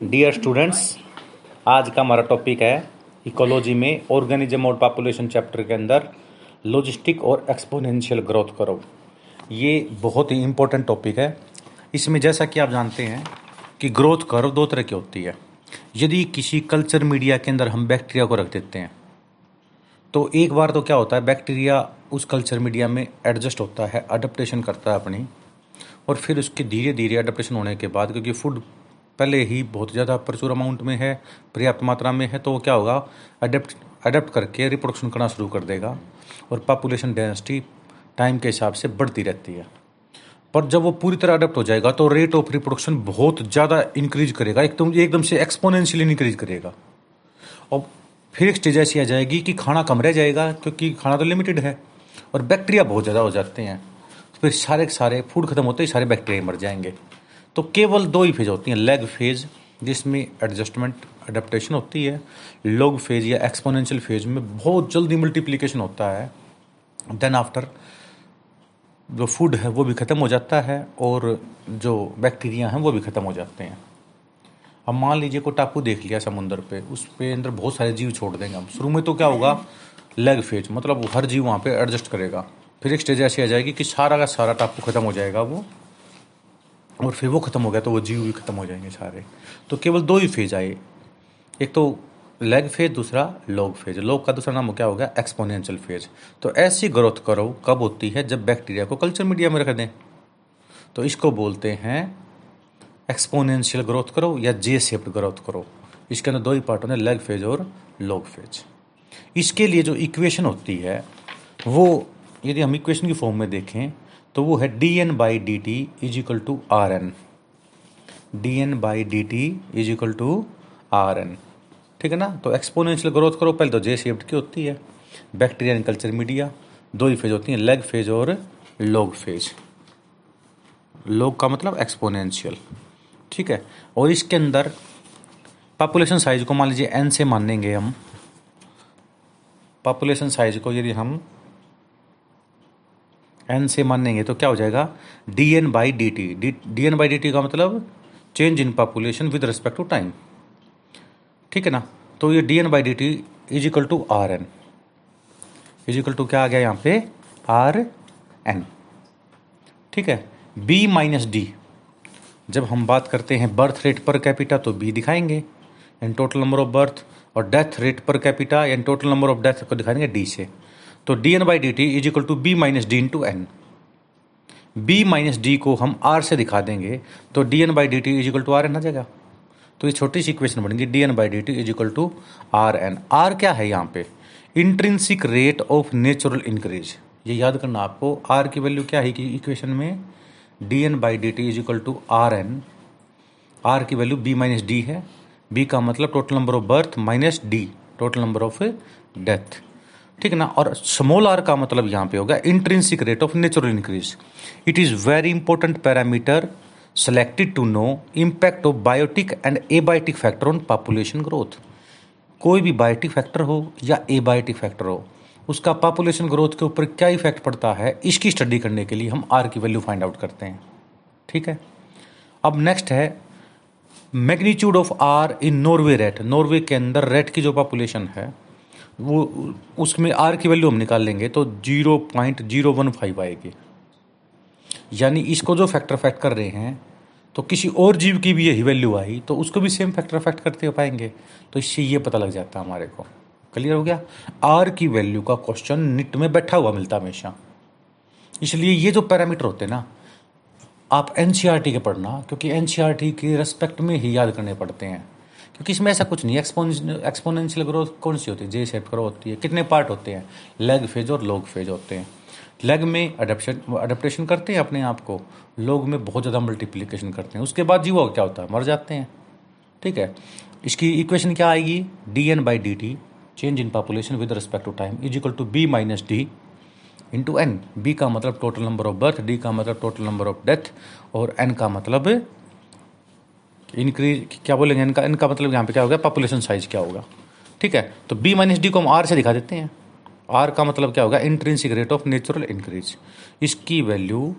Dear students आज का हमारा टॉपिक है इकोलॉजी में ऑर्गेनिज्म और पॉपुलेशन चैप्टर के अंदर लॉजिस्टिक और एक्सपोनेंशियल ग्रोथ करो। ये बहुत ही इम्पोर्टेंट टॉपिक है। इसमें जैसा कि आप जानते हैं कि ग्रोथ कर्व दो तरह की होती है। यदि किसी कल्चर मीडिया के अंदर हम बैक्टीरिया को रख देते हैं तो एक बार तो क्या होता है बैक्टीरिया उस कल्चर मीडिया में एडजस्ट होता है अडप्टेशन करता है अपनी, और फिर उसके धीरे धीरे अडेप्टेशन होने के बाद, क्योंकि फ़ूड पहले ही बहुत ज़्यादा प्रचुर अमाउंट में है, पर्याप्त मात्रा में है तो वो क्या होगा? अडेप्ट अडेप्ट करके रिप्रोडक्शन करना शुरू कर देगा और पॉपुलेशन डेंसिटी टाइम के हिसाब से बढ़ती रहती है। पर जब वो पूरी तरह अडेप्ट हो जाएगा तो रेट ऑफ़ रिप्रोडक्शन बहुत ज़्यादा इंक्रीज करेगा एकदम एकदम से एक्सपोनेंशियली इंक्रीज करेगा। और फिर एक स्टेज ऐसी आ जाएगी कि खाना कम रह जाएगा, क्योंकि खाना तो लिमिटेड है और बैक्टीरिया बहुत ज़्यादा हो जाते हैं। फिर सारे के सारे फ़ूड खत्म होते ही सारे बैक्टीरिया मर जाएँगे। तो केवल दो ही फ़ेज़ होती हैं लेग फ़ेज़ जिसमें एडजस्टमेंट अडेप्टेशन होती है लॉग फ़ेज़ या एक्सपोनेंशियल फ़ेज़ में बहुत जल्दी मल्टीप्लिकेशन होता है देन आफ्टर जो फ़ूड है वो भी ख़त्म हो जाता है और जो बैक्टीरिया हैं वो भी ख़त्म हो जाते हैं। अब मान लीजिए को टापू देख लिया समुद्र पे, उस पे अंदर बहुत सारे जीव छोड़ देंगे। हम शुरू में तो क्या होगा? लेग फ़ेज़ मतलब हर जीव वहाँ पे एडजस्ट करेगा। फिर एक स्टेज ऐसी आ जाएगी कि सारा का सारा टापू ख़त्म हो जाएगा वो। और फिर वो ख़त्म हो गया तो वो जीव भी ख़त्म हो जाएँगे सारे। तो केवल दो ही फ़ेज़ आए। एक तो लेग फ़ेज़ दूसरा लॉग फ़ेज़ लॉग का दूसरा नाम क्या हो गया? एक्सपोनेंशियल फ़ेज़ तो ऐसी ग्रोथ करो, कब होती है? जब बैक्टीरिया को कल्चर मीडिया में रख दें। तो इसको बोलते हैं एक्सपोनेंशियल ग्रोथ करो या जे शेप्ड ग्रोथ करो। इसके अंदर दो ही पार्ट होते हैं लेग फ़ेज़ और लॉग फ़ेज़ इसके लिए जो इक्वेशन होती है, वो यदि हम इक्वेशन की फॉर्म में देखें तो वो है d n by d t is equal to r n d n by d t is equal to r n ठीक है ना? तो एक्सपोनेंशियल ग्रोथ करो। पहले तो जे शेप्ड की होती है। बैक्टीरिया एंड कल्चर मीडिया दो ही फ़ेज़ होती हैं लेग फ़ेज़ और लॉग फ़ेज़ लॉग का मतलब एक्सपोनेंशियल ठीक है? और इसके अंदर पॉपुलेशन साइज़ को मान लीजिए एन से मानेंगे हम। पॉपुलेशन साइज़ को यदि हम एन से मानेंगे तो क्या हो जाएगा? D n by d t d n by d t का मतलब change in population with respect to time ठीक है ना? तो ये d n by d t is equal to r n is equal to क्या आ गया यहाँ पे? आर एन ठीक है? बी माइनस डी जब हम बात करते हैं बर्थ रेट पर कैपिटा तो बी दिखाएँगे. In total number of birth और डेथ रेट पर कैपिटा या टोटल नंबर ऑफ़ डेथ को दिखाएँगे डी से. तो d n by d t is equal to b minus d into n b minus d को हम are से दिखा देंगे तो d n by d t is equal to r n आ जाएगा तो ये छोटी सी इक्वेशन बनेगी d n by d t is equal to r n r क्या है यहाँ पे? Intrinsic rate of natural increase ये याद करना आपको आर की वैल्यू क्या है कि इक्वेशन में? D n by d t is equal to r n r की वैल्यू बी माइनस डी है। बी का मतलब total number of birth minus d total number of death ठीक है ना? और स्मॉल आर का मतलब यहाँ पे होगा intrinsic rate of natural increase it is very important parameter selected to know impact of biotic and abiotic factor on population growth कोई भी बायोटिक फैक्टर हो या एबायोटिक फैक्टर हो, उसका पॉपुलेशन ग्रोथ के ऊपर क्या इफ़ेक्ट पड़ता है, इसकी स्टडी करने के लिए हम आर की वैल्यू फाइंड आउट करते हैं। ठीक है? अब नेक्स्ट है magnitude of r in Norway rat Norway के अंदर रेट की जो पॉपुलेशन है वो, उसमें आर की वैल्यू हम निकाल लेंगे तो zero point zero one five आएगी। यानी इसको जो फैक्टर फैक्ट कर रहे हैं तो किसी और जीव की भी यही वैल्यू आई तो उसको भी सेम फैक्टर फैक्ट करते हो पाएँगे। तो इससे ये पता लग जाता है हमारे को। क्लियर हो गया? आर की वैल्यू का क्वेश्चन निट में बैठा हुआ मिलता हमेशा। इसलिए ये जो पैरामीटर होते हैं ना, आप एन के पढ़ना, क्योंकि एन के रेस्पेक्ट में ही याद करने पड़ते हैं। क्योंकि इसमें ऐसा कुछ नहीं है एक्सपोनेंशियल ग्रोथ कौन सी होती है? जे शेप ग्रोथ होती है। कितने पार्ट होते हैं? लेग फ़ेज़ और लॉग फ़ेज़ होते हैं। लेग में अडेप्शन अडेप्टेशन करते हैं अपने आप को। लोग में बहुत ज़्यादा मल्टीप्लीकेशन करते हैं। उसके बाद जीवो क्या होता है? मर जाते हैं। ठीक है? इसकी इक्वेशन क्या आएगी? D n by d t change in population with respect to time is equal to b minus d into n b का मतलब total number of birth d का मतलब टोटल नंबर ऑफ़ डेथ और N का मतलब increase क्या बोलेंगे? इनका इनका मतलब यहाँ पे क्या होगा? पॉपुलेशन साइज़ क्या होगा? ठीक है? तो बी माइनस डी को हम आर से दिखा देते हैं। आर का मतलब क्या होगा? Intrinsic rate of natural increase इसकी वैल्यू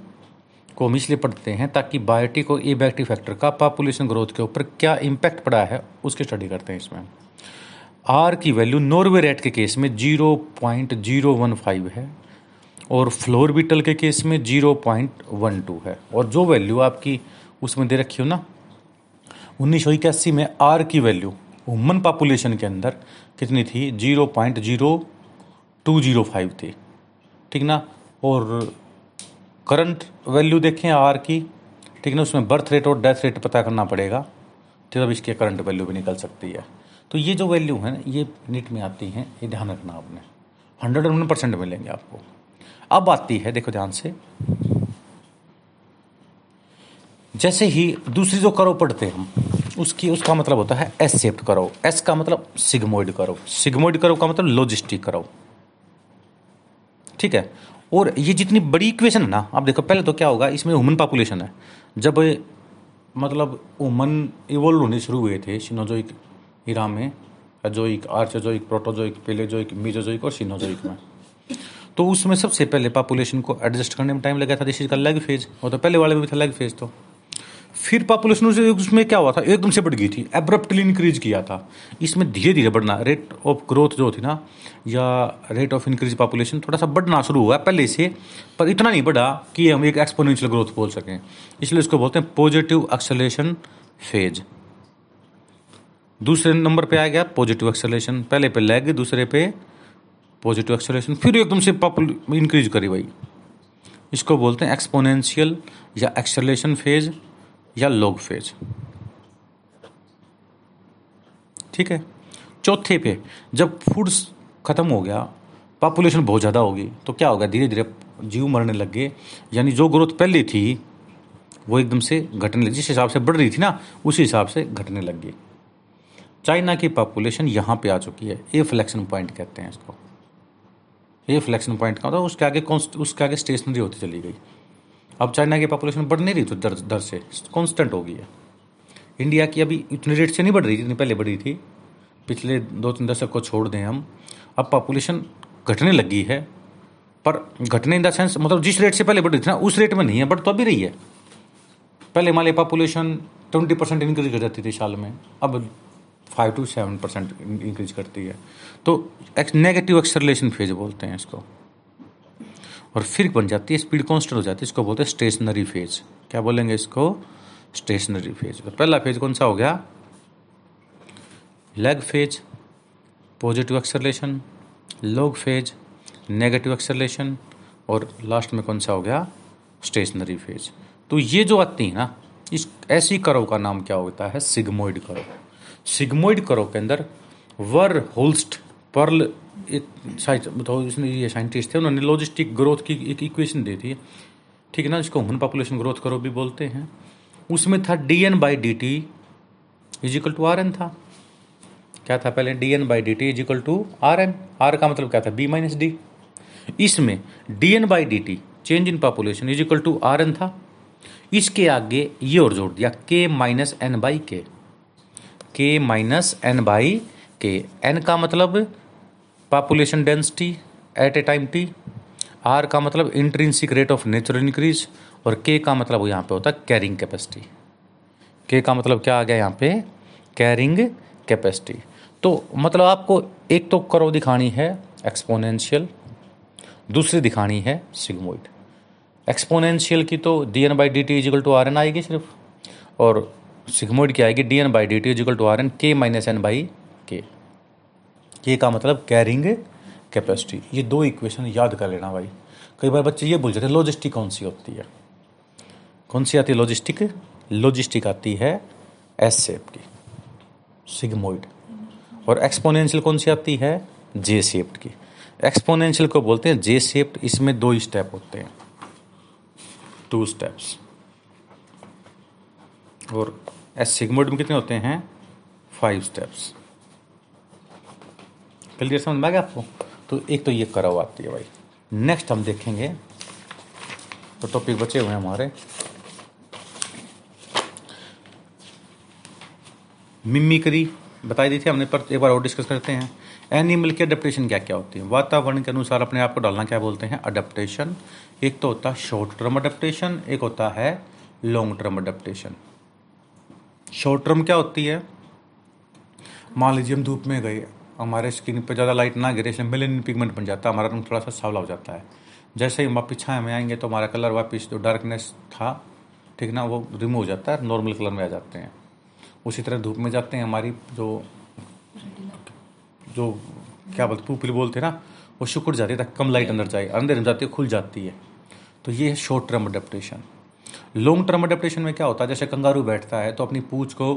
को हम इसलिए पढ़ते हैं ताकि बायोटिक और एबैक्टिव फैक्टर का पॉपुलेशन ग्रोथ के ऊपर क्या इम्पैक्ट पड़ा है, उसकी स्टडी करते हैं इसमें। आर की वैल्यू नॉर्वे रेट के केस में zero point zero one five है और फ्लोर बीटल के केस में ज़ीरो पॉइंट वन टू है। और जो वैल्यू आपकी उसमें दे रखी हो ना उन्नीस सौ इक्यासी में आर की वैल्यू वुमन पॉपुलेशन के अंदर कितनी थी? Zero point zero two zero five थी। ठीक ना? और करंट वैल्यू देखें आर की। ठीक ना? उसमें बर्थ रेट और डेथ रेट पता करना पड़ेगा। तो तब इसकी करंट वैल्यू भी निकल सकती है। तो ये जो वैल्यू है, ये नीट में आती हैं, ये ध्यान रखना आपने। हंड्रेड वन परसेंट मिलेंगे आपको। अब आती है, देखो ध्यान से। जैसे ही दूसरी जो करो पढ़ते हैं हम, उसकी, उसका मतलब होता है एस सेप्ट करो। एस का मतलब सिग्मोइड करो। सिग्मोइड करो का मतलब लॉजिस्टिक करो। ठीक है? और ये जितनी बड़ी इक्वेशन है ना, आप देखो, पहले तो क्या होगा, इसमें ह्यूमन पॉपुलेशन है। जब मतलब ह्यूमन इवोल्व होने शुरू हुए थे सिनोजोइक इरा में जोइक आर्चोजोइक प्रोटोजोइक पेलेजोइक मीजोजोइक और सिनोजोइक में। तो उसमें सबसे पहले पॉपुलेशन को एडजस्ट करने में टाइम लगा था। दिस इज़ का लेग फ़ेज़ और तो पहले वाले में भी था लेग फ़ेज़ तो। फिर पॉपुलेशन उसमें क्या हुआ था? एकदम से बढ़ गई थी। एब्रप्टली इंक्रीज किया था। इसमें धीरे धीरे बढ़ना रेट ऑफ़ ग्रोथ जो थी ना, या रेट ऑफ़ इंक्रीज पॉपुलेशन थोड़ा सा बढ़ना शुरू हुआ। पहले से, पर इतना नहीं बढ़ा कि हम एक एक्सपोनेंशियल ग्रोथ बोल सकें। इसलिए इसको बोलते हैं पॉजिटिव एक्सलेशन फ़ेज़ दूसरे नंबर पे आ गया पॉजिटिव एक्सलेशन पहले पे लेग दूसरे पे पॉजिटिव एक्सलेशन फिर एकदम से पॉपुल इंक्रीज करी भाई। इसको बोलते हैं एक्सपोनेंशियल या एक्सलेशन फ़ेज़ या लॉग फ़ेज़। ठीक है? चौथे पे, जब फूड्स खत्म हो गया पॉपुलेशन बहुत ज़्यादा होगी तो क्या होगा? धीरे धीरे जीव मरने लग गए। यानी जो ग्रोथ पहले थी, वो एकदम से घटने लगी। जिस हिसाब से बढ़ रही थी ना, उसी हिसाब से घटने लग गई। चाइना की पॉपुलेशन यहाँ पे आ चुकी है। ए फ्लेक्शन पॉइंट कहते हैं इसको। ए फ्लेक्शन पॉइंट का होता है उसके आगे कौन उसके आगे स्टेशनरी होती चली गई। अब चाइना की पॉपुलेशन बढ़ नहीं रही तो दर दर से कॉन्स्टेंट हो गई है इंडिया की अभी इतनी रेट से नहीं बढ़ रही जितनी पहले बढ़ी थी। पिछले दो तीन दशक को छोड़ दें हम, अब पॉपुलेशन घटने लगी है। पर घटने इन द सेंस मतलब जिस रेट से पहले बढ़ रही थी ना, उस रेट में नहीं है बट तो अभी रही है। पहले मान पॉपुलेशन ट्वेंटी परसेंट इंक्रीज कर जाती थी साल में, अब five two seven percent increase करती है। तो नेगेटिव एक्सरलेशन फ़ेज़ बोलते हैं इसको। और फिर बन जाती है स्पीड कॉन्स्टेंट हो जाती है, इसको बोलते हैं स्टेशनरी फ़ेज़ क्या बोलेंगे इसको? स्टेशनरी फ़ेज़ तो पहला फ़ेज़ कौन सा हो गया? Lag phase positive acceleration log phase negative acceleration और लास्ट में कौन सा हो गया? स्टेशनरी फ़ेज़ तो ये जो आती है ना, इस ऐसी करो का नाम क्या होता है? सिग्मोइड करो सिग्मोइड करो के अंदर वर होल्स्ट पर्ल एक तो इसमें ये साइंटिस्ट थे, उन्होंने लॉजिस्टिक ग्रोथ की एक इक्वेशन दे दी ठीक है ना, जिसको ह्यूमन पॉपुलेशन ग्रोथ करो भी बोलते हैं। उसमें था d n by d t is equal to r n था। क्या था पहले? D n by d t is equal to r n r का मतलब क्या था? बी माइनस डी इसमें d n by d t change in population is equal to r n था। इसके आगे ये और जोड़ दिया के minus n by k k minus n by k n का मतलब population density at a time t r का मतलब intrinsic rate of natural increase और के का मतलब यहाँ पे होता है कैरिंग कैपेसिटी के का मतलब क्या आ गया यहाँ पे? कैरिंग कैपेसिटी तो मतलब आपको एक तो करो दिखानी है एक्सपोनेंशियल दूसरी दिखानी है सिग्मोइड एक्सपोनेंशियल की तो d n by d t is equal to r n आएगी सिर्फ़ और सिग्मोइड की आएगी d n by d t is equal to r n k minus n by k k का मतलब कैरिंग कैपेसिटी ये दो इक्वेशन याद कर लेना भाई। कई बार बच्चे ये बोल जाते हैं लॉजिस्टिक कौन सी होती है? कौन सी आती है लॉजिस्टिक लॉजिस्टिक आती है एस शेप की सिग्मोइड और एक्सपोनेंशियल कौन सी आती है? जे शेप्ड की एक्सपोनेंशियल को बोलते हैं जे शेप्ड इसमें दो स्टेप होते हैं। टू स्टेप्स और एस सिग्मोइड में कितने होते हैं? फाइव स्टेप्स क्लियर समझ में आ गया आपको? तो एक तो ये करव आती है भाई। नेक्स्ट हम देखेंगे। तो टॉपिक बचे हुए हैं हमारे। मिमिक्री बताई दी थी हमने, पर एक बार और डिस्कस करते हैं। एनिमल की अडेप्टेशन क्या क्या होती है? वातावरण के अनुसार अपने आप को डालना क्या बोलते हैं? अडेप्टेशन एक तो होता है शॉर्ट टर्म अडेप्टेशन एक होता है long term adaptation short term क्या होती है? मान लीजिए हम धूप में गए। हमारे स्किन पर ज़्यादा लाइट ना गिरे इसमें मेलेनिन पिगमेंट बन जाता है, हमारा रंग थोड़ा सा सावला हो जाता है। जैसे ही हम वापिस में आएँगे तो हमारा कलर वापिस जो डार्कनेस था, ठीक ना, वो रिमूव हो जाता है नॉर्मल कलर में आ जाते हैं। उसी तरह धूप में जाते हैं, हमारी जो जो क्या बोलते पुपिल बोलते हैं ना, वो सिकुड़ जाती है कम लाइट अंदर जाए, अंदर में जाती है खुल जाती है। तो ये है short term adaptation long term adaptation में क्या होता है, जैसे कंगारू बैठता है तो अपनी पूछ को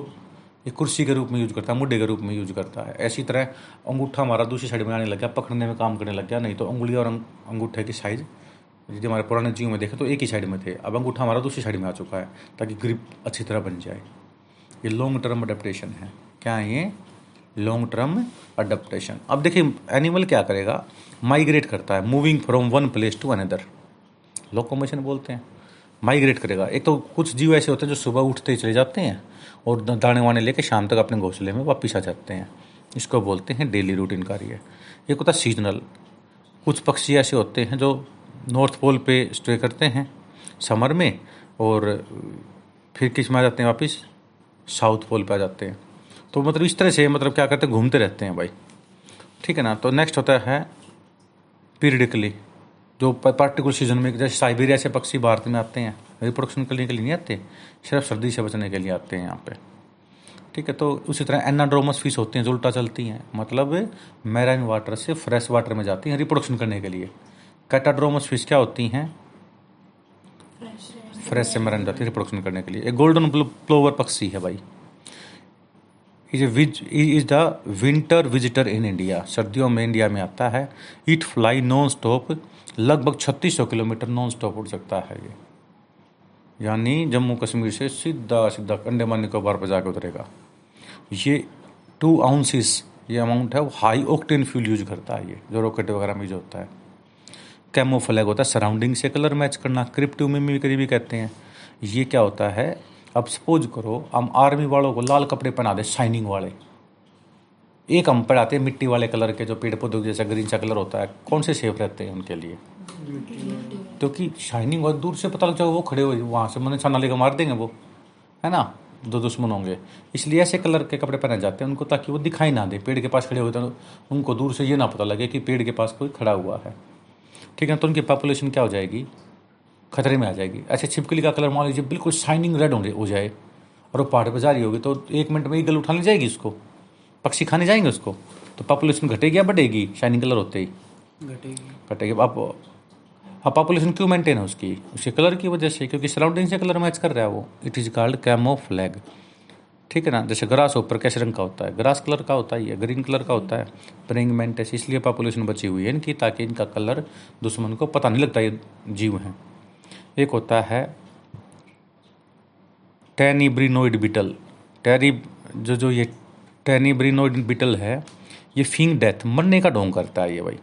एक कुर्सी के रूप में यूज़ करता है मुड्ढे के रूप में यूज़ करता है। ऐसी तरह अंगूठा हमारा दूसरी साइड में आने लग गया, पकड़ने में काम करने लग गया, नहीं तो उंगली और अंगूठे की साइज़ यदि हमारे पुराने जीव में देखें तो एक ही साइड में थे। अब अंगूठा हमारा दूसरी साइड में आ चुका है, ताकि ग्रिप अच्छी तरह बन जाए। ये लॉन्ग टर्म अडेप्टेशन है। क्या है ये? लॉन्ग टर्म अडेप्टेशन अब देखिए एनिमल क्या करेगा? माइग्रेट करता है moving from one place to another locomotion बोलते हैं। माइग्रेट करेगा। एक तो कुछ जीव ऐसे होते हैं जो सुबह उठते ही चले जाते हैं और दाने वाने लेके शाम तक अपने घोंसले में वापिस आ जाते हैं। इसको बोलते हैं डेली रूटीन कार्य एक होता सीजनल कुछ पक्षी ऐसे होते हैं जो नॉर्थ पोल पे स्टे करते हैं समर में और फिर किसमें आ जाते हैं वापस साउथ पोल पे आ जाते हैं। तो मतलब इस तरह से मतलब क्या करते हैं, घूमते रहते हैं भाई। ठीक है ना? तो नेक्स्ट होता है पीरियडिकली जो पार्टिकुलर सीज़न में जैसे साइबेरिया से पक्षी भारत में आते हैं। रिप्रोडक्शन करने के लिए नहीं आते, सिर्फ़ सर्दी से बचने के लिए आते हैं यहाँ पे। ठीक है तो उसी तरह एनाड्रोमस फ़िश होती हैं जो उल्टा चलती हैं। मतलब मैराइन वाटर से फ्रेश वाटर में जाती हैं रिप्रोडक्शन करने के लिए। कैटाड्रोमस फ़िश क्या होती हैं? फ्रेश से मैराइन जाती है रिप्रोडक्शन करने के लिए। एक गोल्डन प्लोवर पक्षी है भाई। Is is the winter visitor in India सर्दियों में इंडिया में आता है। इट फ्लाई नॉन स्टॉप लगभग छत्तीस सौ किलोमीटर नॉन स्टॉप उड़ सकता है ये। यानी जम्मू कश्मीर से सीधा सीधा अंडमान निकोबार पर जाकर उतरेगा। ये टू आउंसिस ये अमाउंट है, वो हाई ऑक्टेन फ्यूल यूज़ करता है ये, जो रॉकेट वगैरह में यूज़ होता है। कैमोफ्लैग होता है सराउंडिंग से कलर मैच करना क्रिप्टिव में भी करीबी कहते हैं। ये क्या होता है, अब सपोज़ करो, हम आर्मी वालों को लाल कपड़े पहना दे शाइनिंग वाले। एक हम पढ़ाते मिट्टी वाले कलर के, जो पेड़ पौधों जैसा ग्रीन सा कलर होता है, कौन से सेफ़ रहते हैं उनके लिए? क्योंकि शाइनिंग बहुत दूर से पता लग जाएगा वो खड़े हुए वहाँ से मैंने छाना लेकर मार देंगे वो है ना? दो दुश्मन होंगे। इसलिए ऐसे कलर के कपड़े पहने जाते हैं उनको ताकि वो दिखाई ना दे पेड़ के पास खड़े होते हैं उनको दूर से ये ना पता लगे कि पेड़ के पास कोई खड़ा हुआ है। ठीक है तो उनकी पॉपुलेशन क्या हो जाएगी? खतरे में आ जाएगी। ऐसे छिपकली का कलर मान लीजिए बिल्कुल शाइनिंग रेड हो जाए। और वो पहाड़ पर जा रही होगी तो एक मिनट में ईगल उठा ली जाएगी उसको? पक्षी खाने जाएँगे उसको? तो पॉपुलेशन घटेगी या बढ़ेगी? शाइनिंग कलर होते ही? घटेगी। घटेगी। अब पॉपुलेशन क्यों मेंटेन है उसकी? उसके कलर की वजह से, क्योंकि सराउंडिंग से कलर मैच कर रहा है वो। It is called camouflage ठीक है ना? जैसे ग्रास ऊपर कैसे रंग का होता है? ग्रास कलर का होता है ग्रीन कलर का होता है? प्रिंग मेंटेस इसलिए पॉपुलेशन बची हुई है इनकी, ताकि इनका कलर दुश्मन को पता नहीं लगता ये जीव हैं। एक होता है टेनिब्रिनोइड बिटल टेरी जो जो ये टेनिब्रिनोइड बिटल है, ये फिंग डेथ मरने का ढोंग करता है ये भाई।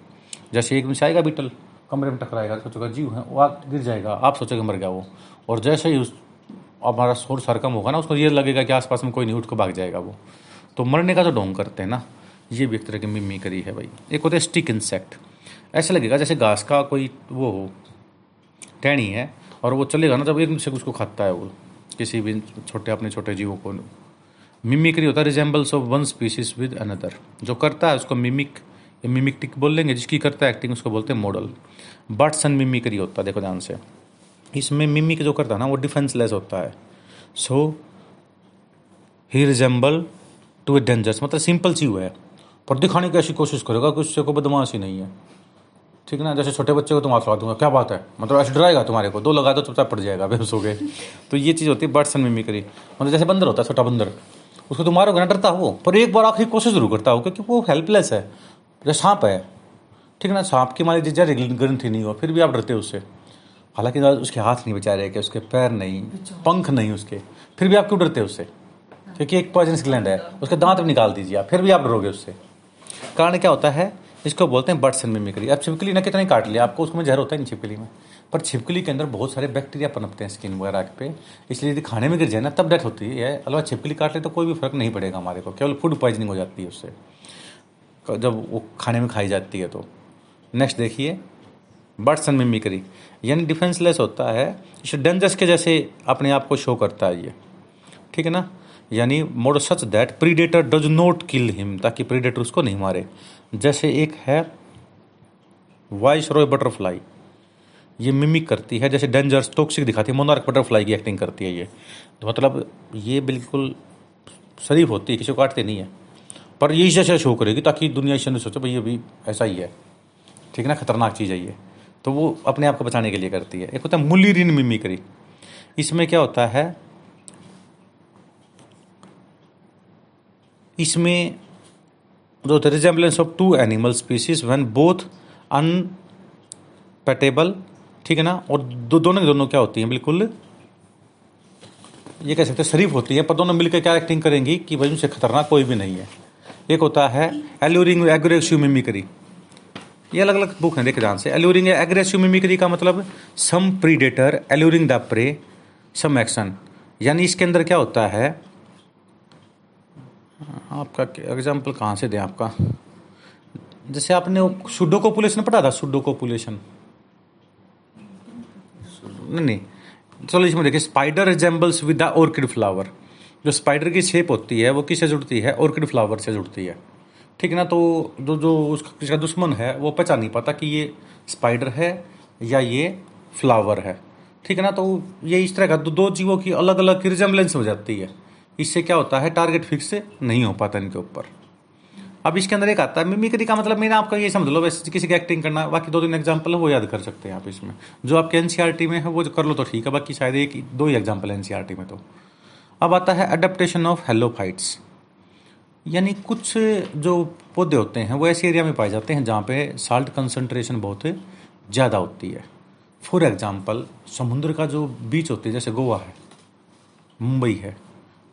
जैसे एक मिसाई का बिटल कमरे में टकराएगा सोचोगा, जीव है वो गिर जाएगा। आप सोचोगे, मर गया वो। और जैसे ही उस हमारा शोर सरकम होगा ना, उसको ये लगेगा कि आसपास में कोई नहीं, उठ को भाग जाएगा वो। तो मरने का जो ढोंग करते हैं ना, ये भी एक तरह की मिमी करी है भाई। एक होता है स्टिक इंसेक्ट। ऐसा लगेगा जैसे घास का कोई वो हो, टहनी है, और वो चलेगा ना, जब एक से उसको खाता है वो, किसी भी छोटे, अपने छोटे जीवों को। मिमिक्री होता है resembles of one species with another जो करता है, उसको मिमिक मिमिक्टिक बोल लेंगे जिसकी करता है एक्टिंग उसको बोलते हैं मॉडल बर्ड्स एंड मिमिक्री होता है, देखो ध्यान से. इसमें मिमिक जो करता है ना, वो डिफेंसलेस होता है. So he resemble to a dangerous मतलब सिंपल सी हुआ है. पर दिखाने की ऐसी कोशिश करेगा कि उससे कोई बदमाशी नहीं है. ठीक है ना? जैसे छोटे बच्चे को तुम लगा दूँगा, क्या बात है? मतलब ऐसे डराएगा तुम्हारे को? दो लगा दो चुपचाप पड़ जाएगा, बेहोश हो गए. तो ये चीज़ होती है बर्ड्स एंड मिमिक्री मतलब जैसे बंदर होता है, छोटा बंदर, उसको तुम मारोगे ना, डरता हो पर एक बार आखिरी कोशिश ज़रूर करता हो, क्योंकि वो हेल्पलेस है. जैसे सांप है ठीक है ना सांप की मान लीजिए जरा ग्रंथि नहीं हो फिर भी आप डरते हो उससे। हालाँकि उसके हाथ नहीं बचा रहे कि उसके पैर नहीं पंख नहीं उसके। फिर भी आप क्यों डरते हो उससे? क्योंकि एक पॉइजनस ग्लैंड है उसके दांत भी निकाल दीजिए आप फिर भी आप डरोगे उससे। कारण क्या होता है इसको बोलते हैं बर्ड्स एंड मिमिक्री अब छिपकली ना कितना काट लिया आपको उसमें जहर होता है नहीं छिपकली में। पर छिपकली के अंदर बहुत सारे बैक्टीरिया पनपते हैं स्किन वगैरह पे। इसलिए यदि खाने में गिर जाए ना तब डेथ होती है। अलवा छिपकली काट ले तो कोई भी फ़र्क नहीं पड़ेगा हमारे को केवल फ़ूड पॉइजनिंग हो जाती है उससे। जब वो खाने में खाई जाती है तो। नेक्स्ट देखिए बर्ड्स एंड मिमिक्री यानी डिफेंसलेस होता है, इसे डेंजर्स के जैसे अपने आप को शो करता है ये। ठीक है ना? यानी mode such that predator does not kill him ताकि प्रीडेटर उसको नहीं मारे। जैसे एक है वाइस रॉय बटरफ्लाई ये मिमिक करती है, जैसे डेंजर्स टॉक्सिक दिखाती है। मोनार्क बटरफ्लाई की एक्टिंग करती है ये। तो मतलब ये बिल्कुल शरीफ होती है, किसी को काटते नहीं है। पर ये जैसे शो करेगी ताकि दुनिया इसे सोचे, भाई ये भी ऐसा ही है। ठीक है ना? खतरनाक चीज़ है ये। तो वो अपने आप को बचाने के लिए करती है। एक होता है मुलिरिन मिमिक्री इसमें क्या होता है? इसमें जो the resemblance of two animal species when both unpalatable ठीक है ना? और दो, दोनों दोनों क्या होती हैं? बिल्कुल, ये कह सकते हैं शरीफ होती है, पर दोनों मिलकर क्या एक्टिंग करेंगी कि भाई उनसे खतरनाक कोई भी नहीं है। एक होता है एल्यूरिंग एग्रेसिव मिमिक्री ये अलग अलग बुक हैं, देखे ध्यान से। एल्यूरिंग एग्रेसिव मिमिक्री का मतलब some predator alluring the prey some action यानी इसके अंदर क्या होता है? आपका एग्ज़ाम्पल कहाँ से दें आपका? जैसे आपने सुडो कोपुलेशन पढ़ा था? सुडो कोपुलेशन नहीं नहीं। चलो इसमें देखिए spider resembles with the orchid flower जो स्पाइडर की शेप होती है, वो किससे जुड़ती है? ऑर्किड फ्लावर से जुड़ती है। ठीक ना? तो जो जो उसका किसका दुश्मन है, वो पहचान नहीं, पाता कि ये स्पाइडर है या ये फ्लावर है। ठीक है ना? तो ये इस तरह का दो जीवों की अलग अलग रिजेंबलेंस हो जाती है। इससे क्या होता है? टारगेट फिक्स नहीं हो पाता इनके ऊपर। अब इसके अंदर एक आता है मिमिक्री का मतलब मैंने आपका ये समझ लो, वैसे किसी की एक्टिंग करना, बाकी दो, तीन एग्ज़ाम्पल है, वो याद कर सकते हैं आप इसमें। जो आपके एनसीआरटी में है, वो कर लो तो ठीक है, बाकी शायद एक, दो ही एग्ज़ाम्पल एनसीआरटी में तो। अब आता है अडेप्टेशन ऑफ़ हेलोफाइट्स यानी कुछ जो पौधे होते हैं, वो ऐसे एरिया में पाए जाते हैं जहाँ पे साल्ट कंसनट्रेशन बहुत ज़्यादा होती है। फॉर एग्ज़ाम्पल समुद्र का जो बीच होती है, जैसे गोवा है, मुंबई है,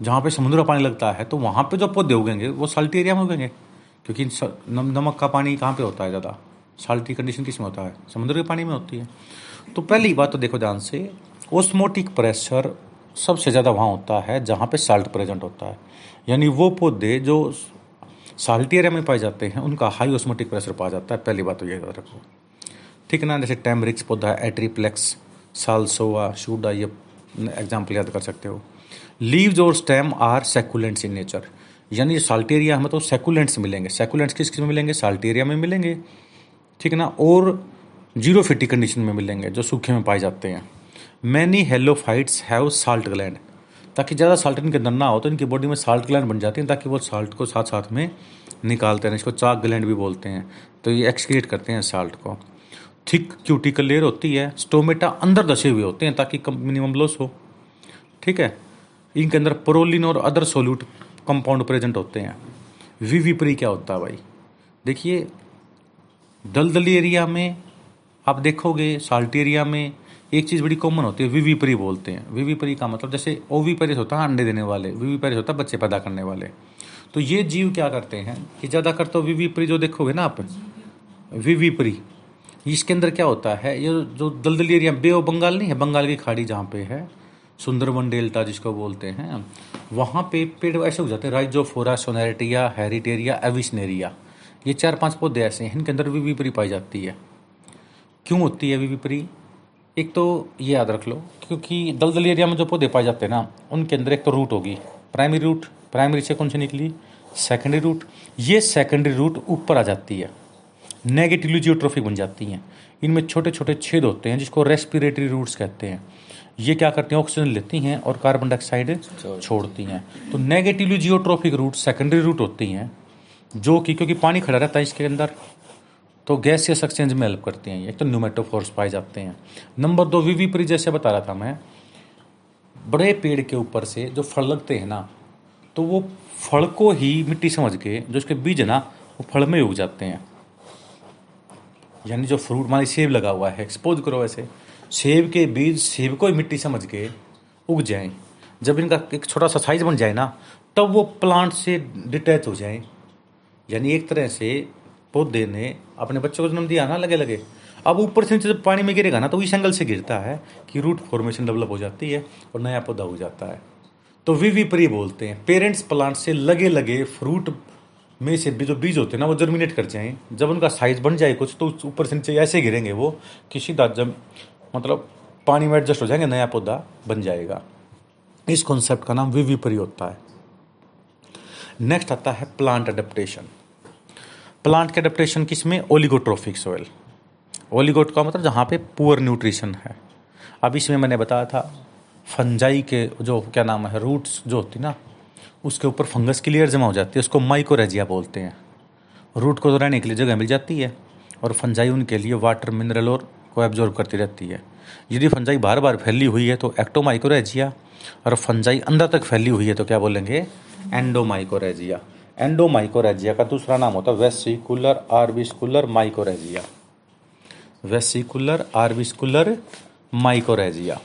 जहाँ पे समुद्र का पानी लगता है तो वहाँ पे जो पौधे उगेंगे, वो साल्टी एरिया में उगेंगे। क्योंकि नमक का पानी कहाँ पे होता है ज़्यादा? साल्टी कंडीशन किसमें होता है? समुद्र के पानी में होती है। तो पहली बात तो देखो ध्यान से ओस्मोटिक प्रेशर सबसे ज़्यादा वहाँ होता है जहाँ पे साल्ट प्रेजेंट होता है। यानी वो पौधे जो साल्टी एरिया में पाए जाते हैं, उनका हाई ओस्मोटिक प्रेशर पाया जाता है। पहली बात तो ये याद रखो। ठीक है ना? जैसे टेमरिक्स पौधा है एट्रीप्लेक्स सालसोआ शूडा ये एग्ज़ाम्पल याद कर सकते हो। लीव्स और stem are succulents in nature यानी साल्टेरिया हमें तो सेकुलेंट्स मिलेंगे। सेकुलेंट्स किस किसमें मिलेंगे? साल्टेरिया में मिलेंगे। ठीक है ना? और ज़ीरो फिटी कंडीशन में मिलेंगे, जो सूखे में पाए जाते हैं। Many halophytes have salt gland ताकि ज़्यादा साल्ट इनके अंदर ना हो तो इनकी बॉडी में साल्ट ग्लैंड बन जाती हैं, ताकि वो साल्ट को साथ साथ में निकालते हैं, इसको चाक ग्लैंड भी बोलते हैं। तो ये एक्सक्रिएट करते हैं साल्ट को। थिक क्यूटिकल लेयर होती है स्टोमेटा अंदर दसे हुए होते हैं, ताकि कम मिनिमम लॉस हो। ठीक है? इनके अंदर प्रोलिन और अदर सोल्यूट कंपाउंड प्रेजेंट होते हैं। विविपरी क्या होता है भाई? देखिए, दलदली एरिया में आप देखोगे साल्ट एरिया में एक चीज़ बड़ी कॉमन होती है, विविपरी बोलते हैं। विविपरी का मतलब जैसे ओवीपरिस होता है, अंडे देने वाले। विविपरिस होता है, बच्चे पैदा करने वाले। तो ये जीव क्या करते हैं कि ज़्यादा कर तो विविपरी जो देखोगे ना आप, विविपरी, इसके अंदर क्या होता है, ये जो दलदली एरिया, बे ऑफ़ बंगाल नहीं है, बंगाल की खाड़ी जहाँ पे है सुंदरवन डेल्टा जिसको बोलते हैं, वहाँ पे पेड़ ऐसे हो जाते हैं, राइजोफोरा, सोनेरिटिया, हेरिटेरिया एविसनेरिया ये चार पाँच पौधे ऐसे हैं, इनके अंदर विविपरी पाई जाती है। क्यों होती है विविपरी? एक तो ये याद रख लो, क्योंकि दलदल एरिया में जो पौधे पाए जाते हैं ना, उनके अंदर एक तो रूट होगी। प्राइमरी रूट प्राइमरी से कौन सी निकली? सेकेंडरी रूट ये सेकेंडरी रूट ऊपर आ जाती है। नेगेटिवली जियोट्रोफिक बन जाती हैं। इनमें छोटे छोटे छेद होते हैं, जिसको रेस्पिरेटरी रूट्स कहते हैं। ये क्या करती हैं? ऑक्सीजन लेती हैं और कार्बन डाइऑक्साइड छोड़ती हैं। तो negatively geotropic root secondary root होती हैं, जो कि, क्योंकि पानी खड़ा रहता है इसके अंदर तो गैस एक्सचेंज में हेल्प करती हैं, एक तो न्यूमेटोफोर्स पाए जाते हैं। नंबर दो विविपरी जैसे बता रहा था मैं, बड़े पेड़ के ऊपर से जो फल लगते हैं ना तो वो फल को ही मिट्टी समझ के, जो उसके बीज है ना, वो फल में उग जाते हैं। यानी जो फ्रूट मान सेब लगा हुआ है एक्सपोज करो ऐसे, सेब के बीज, सेब को ही मिट्टी समझ के उग जाएँ। जब इनका एक छोटा सा साइज़ बन जाए ना, तब वो प्लांट से डिटैच हो जाए। यानी एक तरह से पौधे ने अपने बच्चों को जन्म दिया ना लगे लगे अब ऊपर से जब पानी में गिरेगा ना तो इस एंगल से गिरता है कि रूट फॉर्मेशन डेवलप हो जाती है और नया पौधा हो जाता है। तो विविपरी बोलते हैं पेरेंट्स प्लांट से लगे लगे फ्रूट में से जो बीज होते हैं ना, वो जर्मिनेट कर जाएँ। जब उनका साइज़ बन जाए कुछ तो ऊपर से नीचे ऐसे गिरेंगे वो कि सीधा जब मतलब पानी में एडजस्ट हो जाएँगे, नया पौधा बन जाएगा। इस कॉन्सेप्ट का नाम विविपरी होता है। नेक्स्ट आता है प्लांट अडेप्टेशन प्लांट के अडेप्टेशन किसमें ओलिगोट्रोफिक सोयल ओलिगोट का मतलब जहाँ पे पुअर न्यूट्रिशन है। अब इसमें मैंने बताया था फंजाई के जो क्या नाम है रूट्स जो होती ना, उसके ऊपर फंगस की लेयर जमा हो जाती है, उसको माइकोरेजिया बोलते हैं। रूट को तो रहने के लिए जगह मिल जाती है, और फंजाई उनके लिए वाटर मिनरल और को एब्जॉर्ब करती रहती है। यदि फंजाई बार बार फैली हुई है तो एक्टोमाइकोरेजिया और फंजाई अंदर तक फैली हुई है तो क्या बोलेंगे? एंडोमाइकोरेजिया एंडोमाइकोरेजिया का दूसरा नाम होता है vesicular arbuscular mycorrhiza vesicular arbuscular mycorrhizae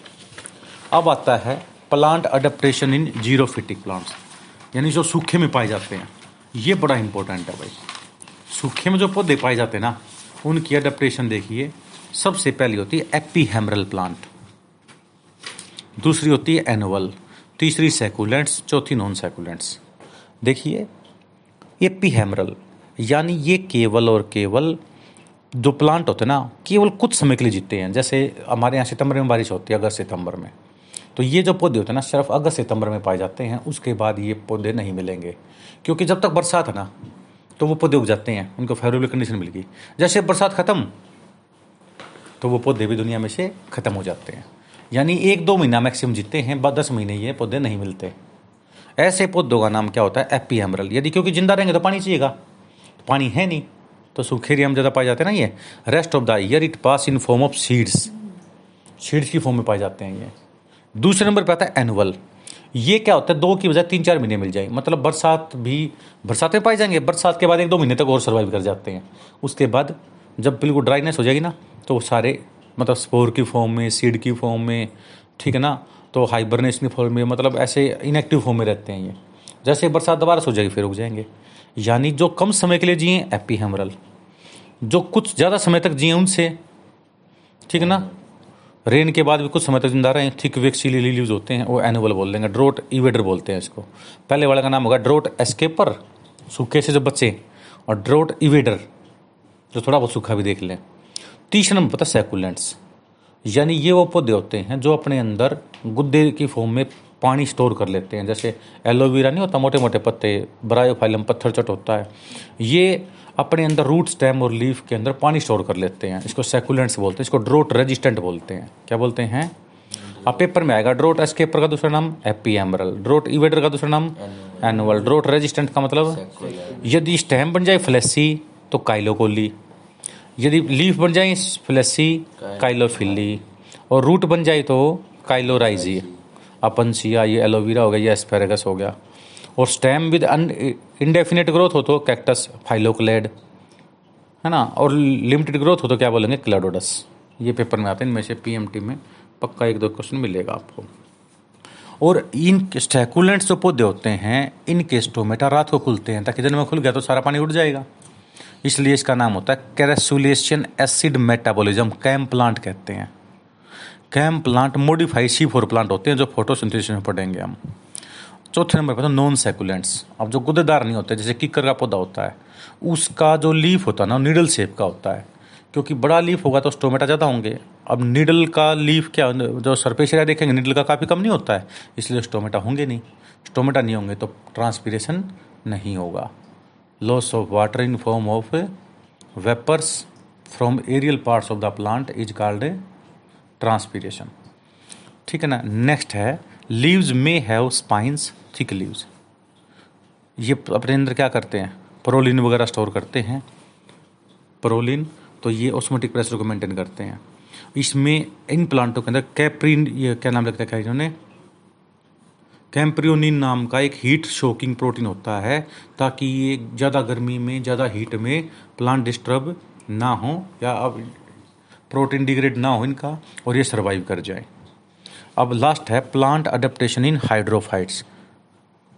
अब आता है plant adaptation in xerophytic plants यानी जो सूखे में पाए जाते हैं। ये बड़ा इंपॉर्टेंट है भाई। सूखे में जो पौधे पाए जाते हैं ना, उनकी अडेप्टेशन देखिए। सबसे पहली होती है एपीहेमरल प्लांट दूसरी होती है एनुअल तीसरी सेकुलेंट्स चौथी नॉन सेकुलेंट्स देखिए एपीहेमरल यानी ये केवल और केवल जो प्लांट होते हैं ना, केवल कुछ समय के लिए जीते हैं। जैसे हमारे यहाँ सितंबर में बारिश होती है, अगस्त सितंबर में। तो ये जो पौधे होते हैं ना, सिर्फ़ अगस्त सितंबर में पाए जाते हैं, उसके बाद ये पौधे नहीं मिलेंगे। क्योंकि जब तक बरसात है ना तो वो पौधे उग जाते हैं, उनको फेवरेबल कंडीशन मिल गई जैसे बरसात खत्म तो वो पौधे भी दुनिया में से खत्म हो जाते हैं। यानी एक दो महीना मैक्सिमम जीते हैं, बाद दस महीने ये पौधे नहीं मिलते। ऐसे पौधों का नाम क्या होता है? Ephemeral. यदि क्योंकि ज़िंदा रहेंगे तो पानी चाहिएगा। तो पानी है नहीं। तो सूखे एरिया में ज़्यादा पाए जाते हैं ना ये? Rest of the year it pass in form of seeds seeds की फॉर्म में पाए जाते हैं ये। दूसरे नंबर पर आता है एनुअल ये क्या होता है? दो की बजाय तीन चार महीने मिल जाए। मतलब बरसात भी, बरसात में पाए जाएँगे। बरसात के बाद एक दो महीने तक और सर्वाइव कर जाते हैं। उसके बाद जब बिल्कुल ड्राइनेस हो जाएगी ना तो सारे मतलब स्पोर की फॉर्म में सीड की फॉर्म में, ठीक है ना? तो हाइबरनेशन फॉर्म में मतलब ऐसे इनएक्टिव फॉर्म में रहते हैं ये। जैसे बरसात दोबारा सो जाएगी, फिर उग जाएँगे। यानी जो कम समय के लिए जिए एपी हेमरल जो कुछ ज़्यादा समय तक जिए उनसे, ठीक है ना? रेन के बाद भी कुछ समय तक ज़िंदा रहे थिक वेक्सीली लीव्स होते हैं, वो एनुअल बोल देंगे ड्रोट इवेडर बोलते हैं इसको। पहले वाले का नाम होगा ड्रोट एस्केपर सूखे से जो बच्चे और ड्रोट इवेडर जो थोड़ा बहुत सूखा भी देख लें। तीसरा नंबर पता सैकुलेंट्स यानी ये वो पौधे होते हैं जो अपने अंदर गुद्दे की फॉर्म में पानी स्टोर कर लेते हैं। जैसे एलोवेरा नहीं होता मोटे मोटे पत्ते ब्रायोफाइलम पत्थर चट होता है। ये अपने अंदर रूट स्टेम और लीफ के अंदर पानी स्टोर कर लेते हैं। इसको सेकुलेंट्स बोलते हैं इसको ड्रोट रेजिस्टेंट बोलते हैं। क्या बोलते हैं? अब पेपर में आएगा ड्रोट एस्केपर का दूसरा नाम एपी एमरल ड्रोट इवेडर का दूसरा नाम एनुअल ड्रोट रेजिस्टेंट का मतलब यदि स्टेम बन जाए फ्लेसी तो काइलोकोली यदि लीफ बन जाए फ्लेसी काइलोफिली और रूट बन जाए तो काइलोराइजी। अपनसिया ये एलोवेरा हो गया या एस्पेरेगस हो गया। और स्टेम विद इनडेफिनेट ग्रोथ हो तो कैक्टस फाइलोक्लेड है ना? और लिमिटेड ग्रोथ हो तो क्या बोलेंगे? क्लेडोडस। ये पेपर में आते हैं इनमें से पीएमटी में पक्का एक दो क्वेश्चन मिलेगा आपको। और इन स्टैकुलेंट्स जो पौधे होते हैं इनके स्टोमेटा रात को खुलते हैं ताकि दिन में खुल गया तो सारा पानी उड़ जाएगा। इसलिए इसका नाम होता है crassulacean acid metabolism CAM plant कहते हैं। CAM plant modified C four plant होते हैं जो फोटोसिंथेसिस में पढ़ेंगे हम। चौथे नंबर पर नॉन सेकुलेंट्स अब जो गुदेदार नहीं होते, जैसे किकर का पौधा होता है, उसका जो लीफ होता है ना नीडल शेप का होता है। क्योंकि बड़ा लीफ होगा तो स्टोमेटा ज़्यादा होंगे। अब नीडल का लीफ क्या, जो सरफेस एरिया देखेंगे नीडल का काफ़ी कम नहीं होता है, इसलिए स्टोमेटा होंगे नहीं। स्टोमेटा नहीं होंगे तो ट्रांसपीरेशन नहीं होगा। Loss of water in form of vapours from aerial parts of the plant is called transpiration ठीक है ना? नेक्स्ट है leaves may have spines thick leaves ये अपने अंदर क्या करते हैं? प्रोलिन वगैरह स्टोर करते हैं। प्रोलिन तो ये ऑस्मोटिक प्रेशर को मेंटेन करते हैं। इसमें इन प्लांटों के अंदर कैप्रीन ये क्या नाम लगता है इन्होंने? कैम्प्रियोनिन नाम का एक हीट शोकिंग प्रोटीन होता है, ताकि ये ज़्यादा गर्मी में, ज़्यादा हीट में प्लांट डिस्टर्ब ना हो या अब प्रोटीन डिग्रेड ना हो इनका और ये सर्वाइव कर जाए। अब लास्ट है प्लांट अडेप्टेशन इन हाइड्रोफाइट्स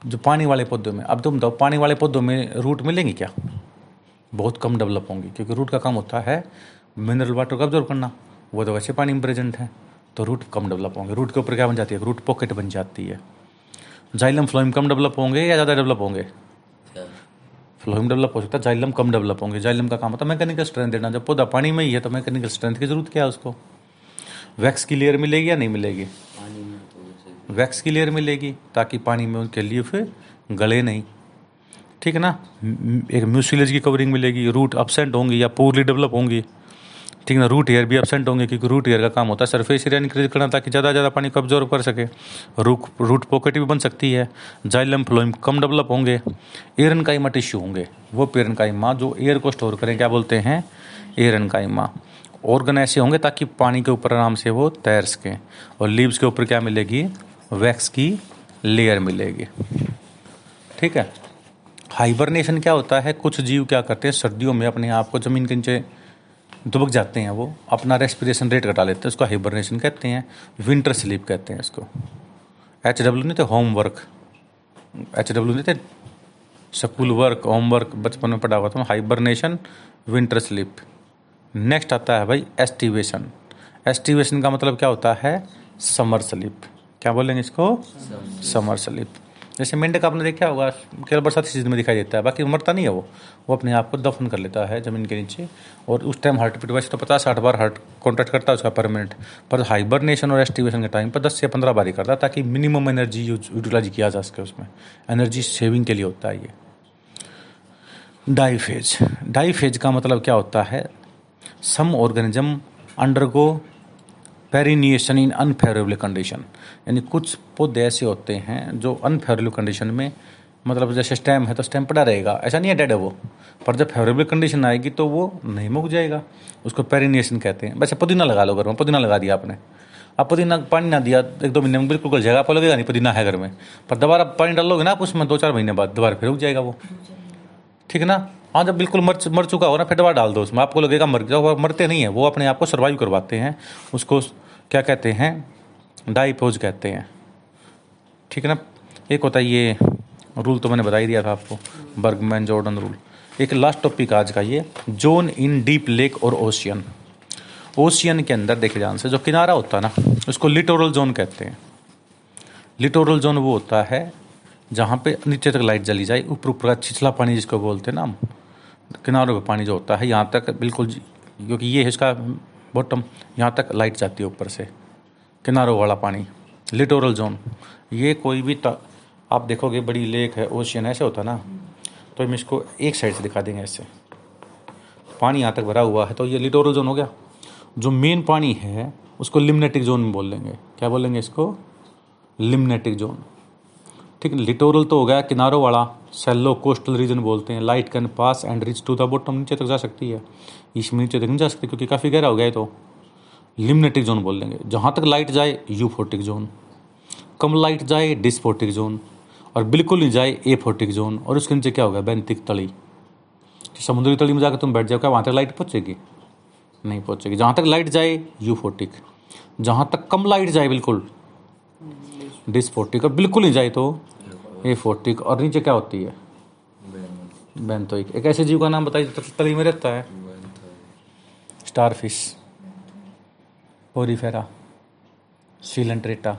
जो पानी वाले पौधों में, अब तुम बताओ, पानी वाले पौधों में रूट मिलेंगे क्या? बहुत कम डेवलप होंगी, क्योंकि रूट का काम होता है मिनरल वाटर को ऑब्ज़र्व करना। वो तो वैसे पानी में प्रेजेंट है तो रूट कम डेवलप होंगे। रूट के ऊपर क्या बन जाती है? रूट पॉकेट बन जाती है। जाइलम फ्लोइम कम डेवलप होंगे या ज़्यादा डेवलप होंगे? फ्लोइम डेवलप हो सकता है जाइलम कम डेवलप होंगे। जाइलम का काम होता है मैकेनिकल स्ट्रेंथ देना। जब पौधा पानी में ही है तो मैकेनिकल स्ट्रेंथ की ज़रूरत क्या है उसको? वैक्स की लेयर मिलेगी या नहीं मिलेगी? वैक्स की लेयर मिलेगी ताकि पानी में उनके लीफ गले नहीं। ठीक है ना? एक म्यूसिलेज की कवरिंग मिलेगी रूट अपसेंट होंगी या पूरली डेवलप होंगी। ठीक ना रूट एयर भी एबसेंट होंगे क्योंकि रूट एयर का काम होता है। सरफेस एरिया इंक्रीज करना ताकि ज़्यादा ज़्यादा पानी को ऑब्जॉर्व कर सके। रूट रूट पॉकेट भी बन सकती है। जाइलम फ्लोइम कम डेवलप होंगे। एयरन काइमा टिश्यू होंगे। वो पेरन काइमा जो एयर को स्टोर करें, क्या बोलते हैं? एयरन काइमा ऑर्गन ऐसे होंगे ताकि पानी के ऊपर आराम से वो तैर सकें। और लीव्स के ऊपर क्या मिलेगी? वैक्स की लेयर मिलेगी। ठीक है? हाइबरनेशन क्या होता है? कुछ जीव क्या करते हैं? सर्दियों में अपने आप को ज़मीन के नीचे दुबक जाते हैं वो अपना रेस्पिरेशन रेट घटा लेते हैं उसको हाइबरनेशन कहते हैं विंटर स्लीप कहते हैं इसको। एच डब्ल्यू नहीं थे होमवर्क एच डब्ल्यू नहीं थे स्कूल वर्क होमवर्क बचपन में पढ़ा हुआ था हाइबरनेशन विंटर स्लीप नेक्स्ट आता है भाई एस्टिवेशन एस्टिवेशन का मतलब क्या होता है? समर स्लीप क्या बोलेंगे इसको? समर स्लीप जैसे मेंढक आपने देखा होगा, केवल बरसाती सीज़न में दिखाई देता है, बाकी मरता नहीं है वो। वो अपने आप को दफन कर लेता है ज़मीन के नीचे, और उस टाइम हार्ट बीट वैसे तो पचास साठ बार हार्ट कॉन्ट्रैक्ट करता है उसका पर मिनट पर हाइबरनेशन और एस्टिवेशन के टाइम पर दस से पंद्रह बार ही करता है, ताकि मिनिमम एनर्जी यूटिलाइज किया जा सके उसमें। एनर्जी सेविंग के लिए होता है ये। डाईफेज डाईफेज का मतलब क्या होता है? Some organism undergo perennation in unfavourable condition यानी कुछ पौधे ऐसे होते हैं जो अनफेवरेबल कंडीशन में मतलब जैसे स्टेम है तो स्टेम पड़ा रहेगा। ऐसा नहीं है डेड है वो। पर जब फेवरेबल कंडीशन आएगी तो वो नहीं मुक जाएगा। उसको पेरिनिएशन कहते हैं। वैसे पुदीना लगा लो घर में। पुदीना लगा दिया आपने। अब पुदीना पानी ना दिया, एक दो महीने में बिल्कुल गल जाएगा। आपको लगेगा नहीं, पुदीना है घर में। पर दोबारा पानी डालोगे ना आप, उसमें दो चार महीने बाद दोबारा फिर उग जाएगा वो। ठीक है ना? हाँ जब बिल्कुल मर मर चुका हो ना, फिर दोबारा डाल दो उसमें। आपको लगेगा मर जाओ मरते नहीं है, वो अपने आप को सर्वाइव करवाते हैं। उसको क्या कहते हैं? डाइपोज कहते हैं। ठीक है ना? एक होता है ये रूल तो मैंने बता ही दिया था आपको बर्गमैन जॉर्डन रूल एक लास्ट टॉपिक आज का ये जोन इन डीप लेक और ओशियन ओशियन के अंदर देखे जान से जो किनारा होता है ना, उसको लिटोरल जोन कहते हैं। लिटोरल जोन वो होता है जहाँ पे नीचे तक लाइट जली जाए, ऊपर ऊपर का छिछला पानी जिसको बोलते हैं ना हम, किनारों का पानी जो होता है, यहाँ तक बिल्कुल क्योंकि ये है इसका बॉटम, यहाँ तक लाइट जाती है ऊपर से। किनारों वाला पानी, लिटोरल जोन। ये कोई भी आप देखोगे, बड़ी लेक है, ओशियन, ऐसे होता ना? तो हम इसको एक साइड से दिखा देंगे ऐसे। पानी यहाँ तक भरा हुआ है तो ये लिटोरल जोन हो गया। जो मेन पानी है, उसको लिमनेटिक जोन बोल लेंगे। क्या बोलेंगे इसको? लिमनेटिक जोन ठीक लिटोरल तो हो गया किनारों वाला सेलो कोस्टल रीजन बोलते हैं light can pass and reach to the bottom नीचे तक जा सकती है। इसमें नीचे तक नहीं जा सकती, क्योंकि काफ़ी गहरा हो गया है तो। लिमनेटिक जोन बोल देंगे जहाँ तक लाइट जाए यूफोटिक जोन कम लाइट जाए डिस्फोटिक जोन और बिल्कुल नहीं जाए ए फोटिक जोन और उसके नीचे क्या होगा बैंतिक तली। समुद्री तली में जाकर तुम बैठ जाओ, क्या वहाँ तक लाइट पहुँचेगी? नहीं पहुँचेगी। जहाँ तक लाइट जाए यूफोटिक जहाँ तक कम लाइट जाए, बिल्कुल। डिस्फोटिक और बिल्कुल नहीं जाए तो। ए फोर्टिक और नीचे क्या होती है? बेंतोइक एक ऐसे जीव का नाम बताइए तली में रहता है। Starfish porifera coelenterata.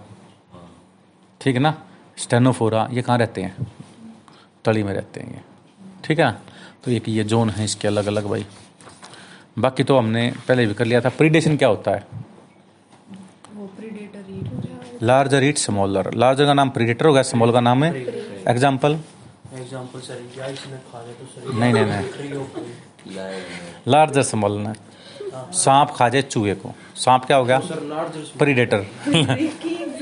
ठीक है ना? स्टेनोफोरा ये कहाँ रहते हैं? तली में रहते हैं ये। ठीक है तो एक ये जोन है इसके अलग अलग भाई। बाकी तो हमने पहले भी कर लिया था। प्रीडेशन क्या होता है? लार्जर ईट स्मॉलर लार्जर का नाम प्रीडेटर होगा स्मॉल का नाम है। एग्ज़ाम्पल एग्ज़ाम्पल नहीं नहीं नहीं। लार्जर स्मॉल ने। सांप खा जाए चूहे को। सांप क्या हो गया प्रीडेटर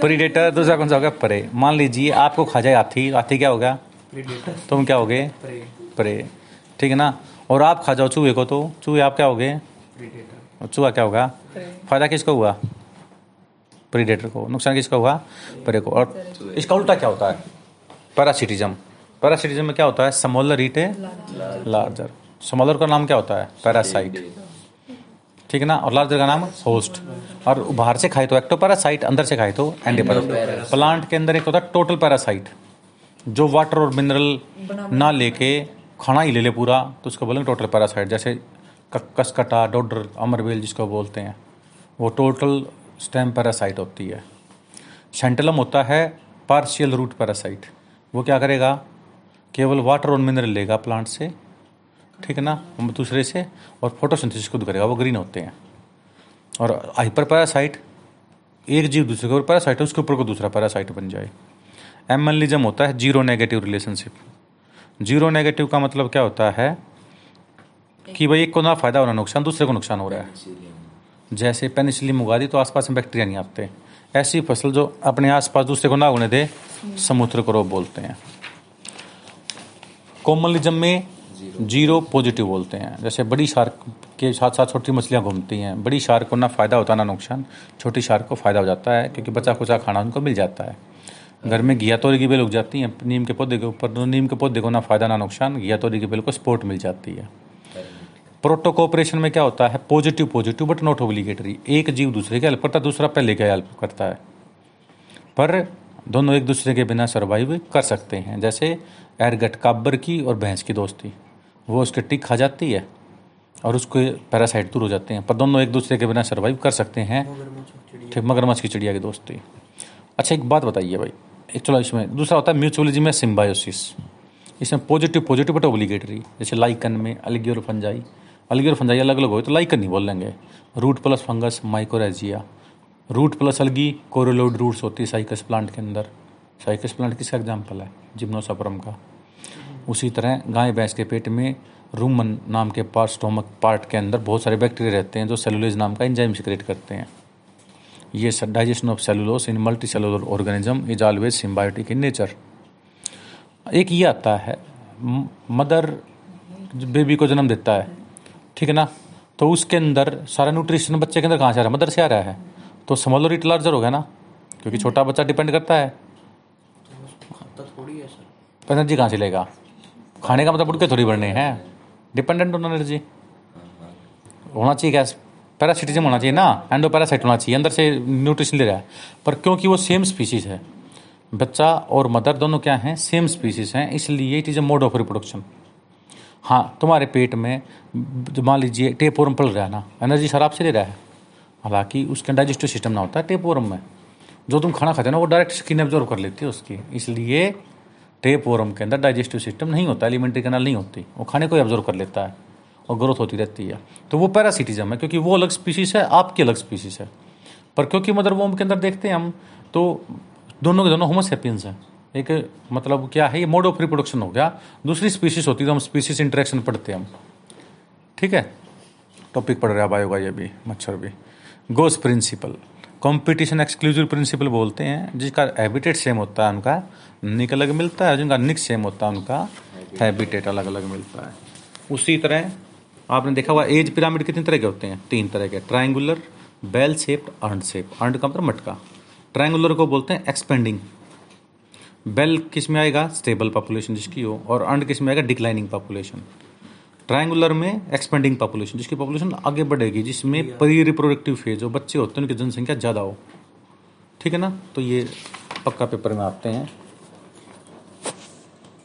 प्रीडेटर दूसरा कौन सा हो गया परे मान लीजिए आपको खा जाए हाथी। हाथी क्या हो गया तुम क्या हो गए परे ठीक है ना? और आप खा जाओ चूहे को तो। चूहे आप क्या हो गए चूहा क्या होगा? फ़ायदा किसको हुआ? प्रीडेटर को। नुकसान किसका हुआ? परे को। और इसका उल्टा क्या होता है? पैरासिटिज्म पैरासिटिज्म में क्या होता है? समोलर ईट है लार्जर समोलर का नाम क्या होता है? पैरासाइट ठीक है ना? और लार्जर का नाम होस्ट और बाहर से खाए तो एक्टो पैरासाइट अंदर से खाए तो एंडीपैरासाइट प्लांट के अंदर एक होता है टोटल पैरासाइट जो वाटर और मिनरल ना लेके खाना ही ले ले पूरा तो उसको बोलेंगे टोटल पैरासाइट जैसे कसकटा, डोडर अमरवेल जिसको बोलते हैं। वो टोटल स्टेम पैरासाइट होती है। सेंटलम होता है पार्शियल रूट पैरासाइट। वो क्या करेगा? केवल वाटर और मिनरल लेगा प्लांट से, ठीक है ना? दूसरे से, और फोटोसिंथेसिस खुद करेगा, वो ग्रीन होते हैं। और हाइपर पैरासाइट, एक जीव दूसरे के ऊपर पैरासाइट है, उसके ऊपर को दूसरा पैरासाइट बन जाए। एमएलिज्म होता है zero negative relationship. Zero negative का मतलब क्या होता है? कि भाई एक को ना फ़ायदा होना नुकसान, दूसरे को नुकसान हो रहा है। जैसे पेनिसिलिन उगा दी तो आसपास में बैक्टीरिया नहीं आते। ऐसी फ़सल जो अपने आसपास दूसरे को ना होने दे, समुद्र रोग बोलते हैं। कॉमनलिज्म में ज़ीरो पॉजिटिव बोलते हैं। जैसे बड़ी शार्क के साथ साथ छोटी मछलियाँ घूमती हैं। बड़ी शार्क को ना फ़ायदा होता, ना नुकसान। छोटी शार्क को फ़ायदा हो जाता है, क्योंकि बचा कुचा खाना उनको मिल जाता है। घर में घिया तोरी की बेल उग जाती हैं। नीम के पौधे के ऊपर, नीम के पौधे को ना फ़ायदा, ना नुकसान। घिया तोरी की बेल को सपोर्ट मिल जाती है। प्रोटो कोऑपरेशन में क्या होता है? Positive positive but not obligatory एक जीव दूसरे की हेल्प करता है दूसरा पहले का हेल्प करता है। पर दोनों एक दूसरे के बिना सर्वाइव कर सकते हैं। जैसे एरगट काब्बर की और भैंस की दोस्ती। वो उसके टिक खा जाती है और उसके पैरासाइट दूर हो जाते हैं। पर दोनों एक दूसरे के बिना सर्वाइव कर सकते हैं। ठीक, मगरमच्छ की चिड़िया की दोस्ती। अच्छा एक बात बताइए भाई। एक चलो इसमें दूसरा होता है म्यूचुअलिज्म में सिम्बायोसिस इसमें पॉजिटिव पॉजिटिव बट ओब्लिगेटरी जैसे लाइकन में अलगियोर फंजाई अलगियोर फंजाई अलग अलग हो तो लाइकन नहीं बोल लेंगे। Root plus fungus mycorrhiza root plus algae coralloid roots होती है साइकस प्लांट के अंदर। साइकस प्लांट किसका एग्ज़ाम्पल है? जिम्नोसपरम का। उसी तरह गाय भैंस के पेट में रूमन नाम के पार्ट स्टोमक पार्ट के अंदर बहुत सारे बैक्टीरिया रहते हैं जो सेलुलोज नाम का इंजाइम सिक्रेट करते हैं। ये digestion of cellulose in multi cellular organism is always symbiotic in nature एक ये आता है मदर बेबी को जन्म देता है। ठीक है ना? तो उसके अंदर सारा न्यूट्रिशन बच्चे के अंदर कहाँ से आ रहा है? मदर से आ रहा है। तो स्मॉलर इट लार्जर हो गया ना? क्योंकि छोटा बच्चा डिपेंड करता है। एनर्जी कहाँ से लेगा? खाने का मतलब उठ के थोड़ी बढ़ने हैं। डिपेंडेंट ऑन एनर्जी होना चाहिए गैस पैरासिटिज्म होना चाहिए ना? एंडो पैरासाइट होना चाहिए। अंदर से न्यूट्रिशन ले रहा है। पर क्योंकि वो सेम स्पीसीज है। बच्चा और मदर दोनों क्या हैं? सेम स्पीसीज हैं। इसलिए it is a mode of reproduction हाँ तुम्हारे पेट में मान लीजिए, टेपोरम पल रहा है ना, एनर्जी शराब से ले रहा है। हालाँकि उसके डाइजेस्टिव सिस्टम ना होता है टेपोरम में। जो तुम खाना खाते हो ना, वो डायरेक्ट स्किन एब्जॉर्व कर लेती है उसकी। इसलिए टेपोरम के अंदर डाइजेस्टिव सिस्टम नहीं होता, एलिमेंट्री कैनल नहीं होती। वो खाने को एब्जॉर्व कर लेता है और ग्रोथ होती रहती है। तो वो पैरासिटिज्म है, क्योंकि वो अलग स्पीसीज है, आपकी अलग स्पीसीज है। पर क्योंकि मदर वोम के अंदर देखते हैं हम तो दोनों के दोनों होमोसेपियंस हैं। एक मतलब क्या है, ये मोड ऑफ़ रिप्रोडक्शन हो गया। दूसरी स्पीसीज होती है तो हम स्पीसीज इंटरेक्शन पढ़ते हैं हम। ठीक है? टॉपिक पढ़ रहा बायो का ये भी मच्छर भी। Gause principle competition exclusive principle बोलते हैं, जिसका हैबिटेट सेम होता है उनका। निक अलग मिलता है, जिनका निक सेम होता है उनका। हैबिटेट अलग अलग मिलता है। उसी तरह, आपने देखा हुआ एज पिरामिड कितने तरह के होते हैं? तीन तरह के। ट्राइंगुलर बेल शेप्ड अंड शेप अंड का मतलब मटका। ट्राइंगुलर को बोलते हैं एक्सपेंडिंग बेल किसमें आएगा? स्टेबल पॉपुलेशन जिसकी हो और अंड किसमें आएगा? डिक्लाइनिंग पॉपुलेशन ट्रायंगुलर में एक्सपेंडिंग पॉपुलेशन जिसकी पॉपुलेशन आगे बढ़ेगी जिसमें परी रिप्रोडक्टिव फ़ेज़ हो बच्चे होते हैं उनकी जनसंख्या ज़्यादा हो। ठीक है ना? तो ये पक्का पेपर में आते हैं।